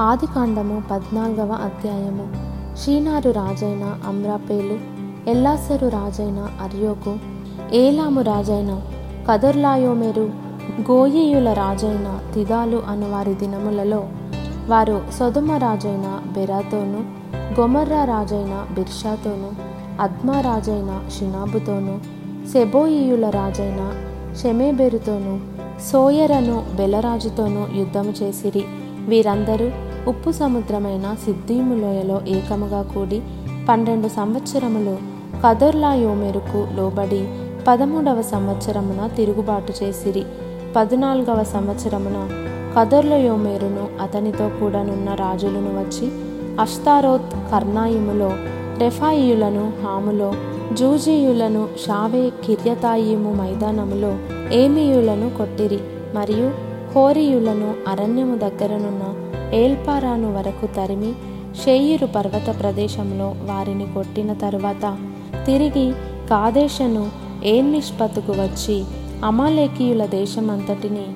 ఆదికాండము పద్నాలుగవ అధ్యాయము. షీనారు రాజైన అమ్రాపేలు ఎల్లాసరు రాజైన అర్యోకు ఏలాము రాజైన కదర్లాయోమెరు గోయియుల రాజైన తిదాలు అను వారి దినములలో వారు సొదుమ రాజైన బెరాతోను గొమర్రా రాజైన బిర్షాతోను అద్మా రాజైన షినాబుతోను సెబోయియుల రాజైన షెమేబెరుతోను సోయరను బెలరాజుతోనూ యుద్ధము చేసిరి. వీరందరూ ఉప్పు సముద్రమైన సిద్ధీములోయలో ఏకముగా కూడి పన్నెండు సంవత్సరములు కదొర్లాయోమెరుకు లోబడి పదమూడవ సంవత్సరమున తిరుగుబాటు చేసిరి. పద్నాలుగవ సంవత్సరమున కదొర్లయోమేరును అతనితో కూడానున్న రాజులను వచ్చి అష్తారోత్ కర్ణాయిములో రెఫాయియులను హాములో జూజీయులను షావే కిర్యతాయిము మైదానములో ఏమీయులను కొట్టిరి. మరియు హోరియులను అరణ్యము దగ్గరనున్న ఏల్పారాను వరకు తరిమి షేయిరు పర్వత ప్రదేశంలో వారిని కొట్టిన తరువాత తిరిగి కాదేశను ఏన్నిష్పత్తుకు వచ్చి అమాలేకీయుల దేశమంతటిని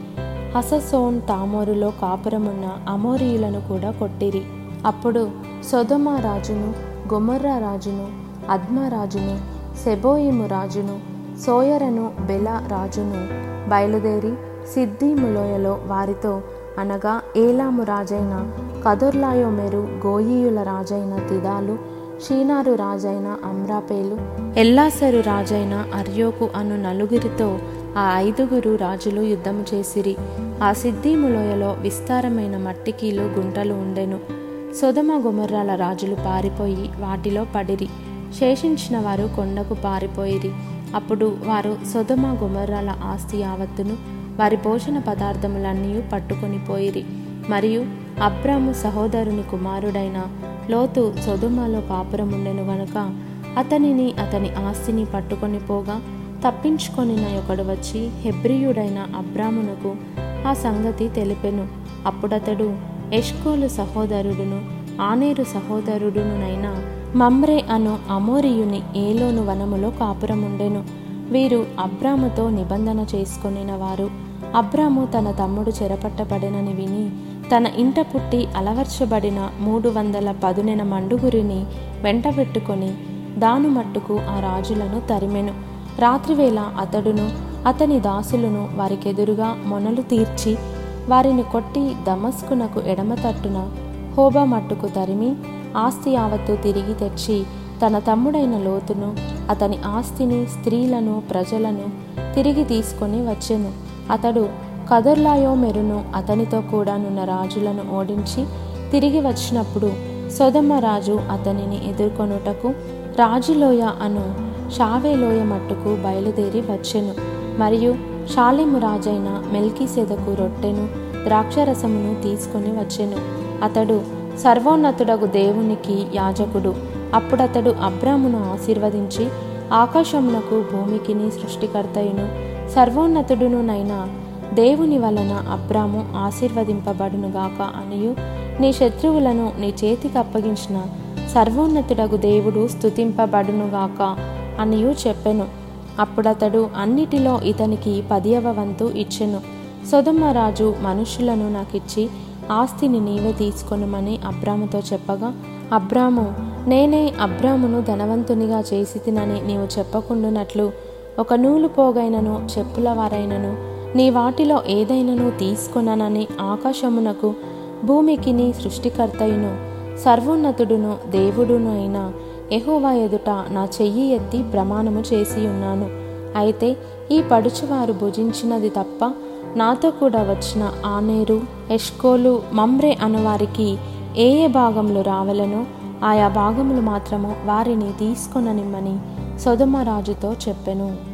హససోన్ తామోరులో కాపురమున్న అమోరియులను కూడా కొట్టిరి. అప్పుడు సొదమ రాజును గొమర్రా రాజును అద్మరాజును సెబోయిము రాజును సోయరను బెల రాజును బయలుదేరి సిద్ధిములోయలో వారితో అనగా ఏలాము రాజైన కదుర్లాయోమెరు గోయీయుల రాజైన తిదాలు షీనారు రాజైన అమ్రాపేలు ఎల్లాసరు రాజైన అర్యోకు అను నలుగురితో ఆ ఐదుగురు రాజులు యుద్ధము చేసిరి. ఆ సిద్ధిములోయలో విస్తారమైన మట్టికీలు గుంటలు ఉండెను. సొదమ గుమర్రాల రాజులు పారిపోయి వాటిలో పడిరి. శేషించిన వారు కొండకు పారిపోయిరి. అప్పుడు వారు సొదమ గుమర్రాల ఆస్తి యావత్తును వారి భోజన పదార్థములన్నీ పట్టుకొని పోయిరి. మరియు అబ్రాము సహోదరుని కుమారుడైన లోతు సొదుమలో పాపురముండెను గనుక అతనిని అతని ఆస్తిని పట్టుకొని పోగా తప్పించుకొనిన ఒకడు వచ్చి హెబ్రియుడైన అబ్రామునకు ఆ సంగతి తెలిపెను. అప్పుడతడు ఎష్కోలు సహోదరుడును ఆనేరు సహోదరుడునునైన మమ్రే అను అమోరియుని ఏలోను వనములో కాపురముండెను. వీరు అబ్రాముతో నిబంధన చేసుకొనిన వారు అబ్రాము తన తమ్ముడు చెరపట్టబడినని విని తన ఇంట పుట్టి అలవర్చబడిన మూడు వందల పదునెన మండుగురిని వెంటబెట్టుకొని దాను మట్టుకు ఆ రాజులను తరిమెను. రాత్రివేళ అతడును అతని దాసులను వారికెదురుగా మొనలు తీర్చి వారిని కొట్టి దమస్కునకు ఎడమ తట్టున హోబా మట్టుకు తరిమి ఆస్తి యావత్తు తిరిగి తెచ్చి తన తమ్ముడైన లోతును అతని ఆస్తిని స్త్రీలను ప్రజలను తిరిగి తీసుకొని వచ్చెను. అతడు కదర్లాయో మెరును అతనితో కూడానున్న రాజులను ఓడించి తిరిగి వచ్చినప్పుడు సొదమ రాజు అతనిని ఎదుర్కొనుటకు రాజులోయ అను షావేలోయ మట్టుకు బయలుదేరి వచ్చెను. మరియు షాలిము రాజైన మెల్కీసెదకు రొట్టెను ద్రాక్షరసమును తీసుకొని వచ్చెను. అతడు సర్వోన్నతుడగు దేవునికి యాజకుడు. అప్పుడతడు అబ్రామును ఆశీర్వదించి ఆకాశమునకు భూమికిని సృష్టికర్తయును సర్వోన్నతుడునునైనా దేవుని వలన అబ్రాము ఆశీర్వదింపబడునుగాక అనియు నీ శత్రువులను నీ చేతికి అప్పగించిన సర్వోన్నతుడగు దేవుడు స్థుతింపబడునుగాక అనియు చెప్పెను. అప్పుడతడు అన్నిటిలో ఇతనికి పదియవ వంతు ఇచ్చెను. సొదమ్మరాజు మనుషులను నాకిచ్చి ఆస్తిని నీవే తీసుకొనుమని అబ్రాముతో చెప్పగా అబ్రాము నేనే అబ్రామును ధనవంతునిగా చేసి తినని నీవు చెప్పకుండునట్లు ఒక నూలు పోగైనను చెప్పుల వారైనను నీ వాటిలో ఏదైనను తీసుకొననని ఆకాశమునకు భూమికిని సృష్టికర్తయును సర్వోన్నతుడును దేవుడును అయిన ఎహోవా ఎదుట నా చెయ్యి ఎత్తి ప్రమాణము చేసి ఉన్నాను అయితే ఈ పడుచువారు భుజించినది తప్ప నాతో కూడా వచ్చిన ఆనేరు ఎష్కోలు మమ్రే అనువారికి ఏ ఏ భాగంలో రావలనో? ఆయా భాగములు మాత్రము వారిని తీసుకొననిమ్మని సొదమ రాజుతో చెప్పెను.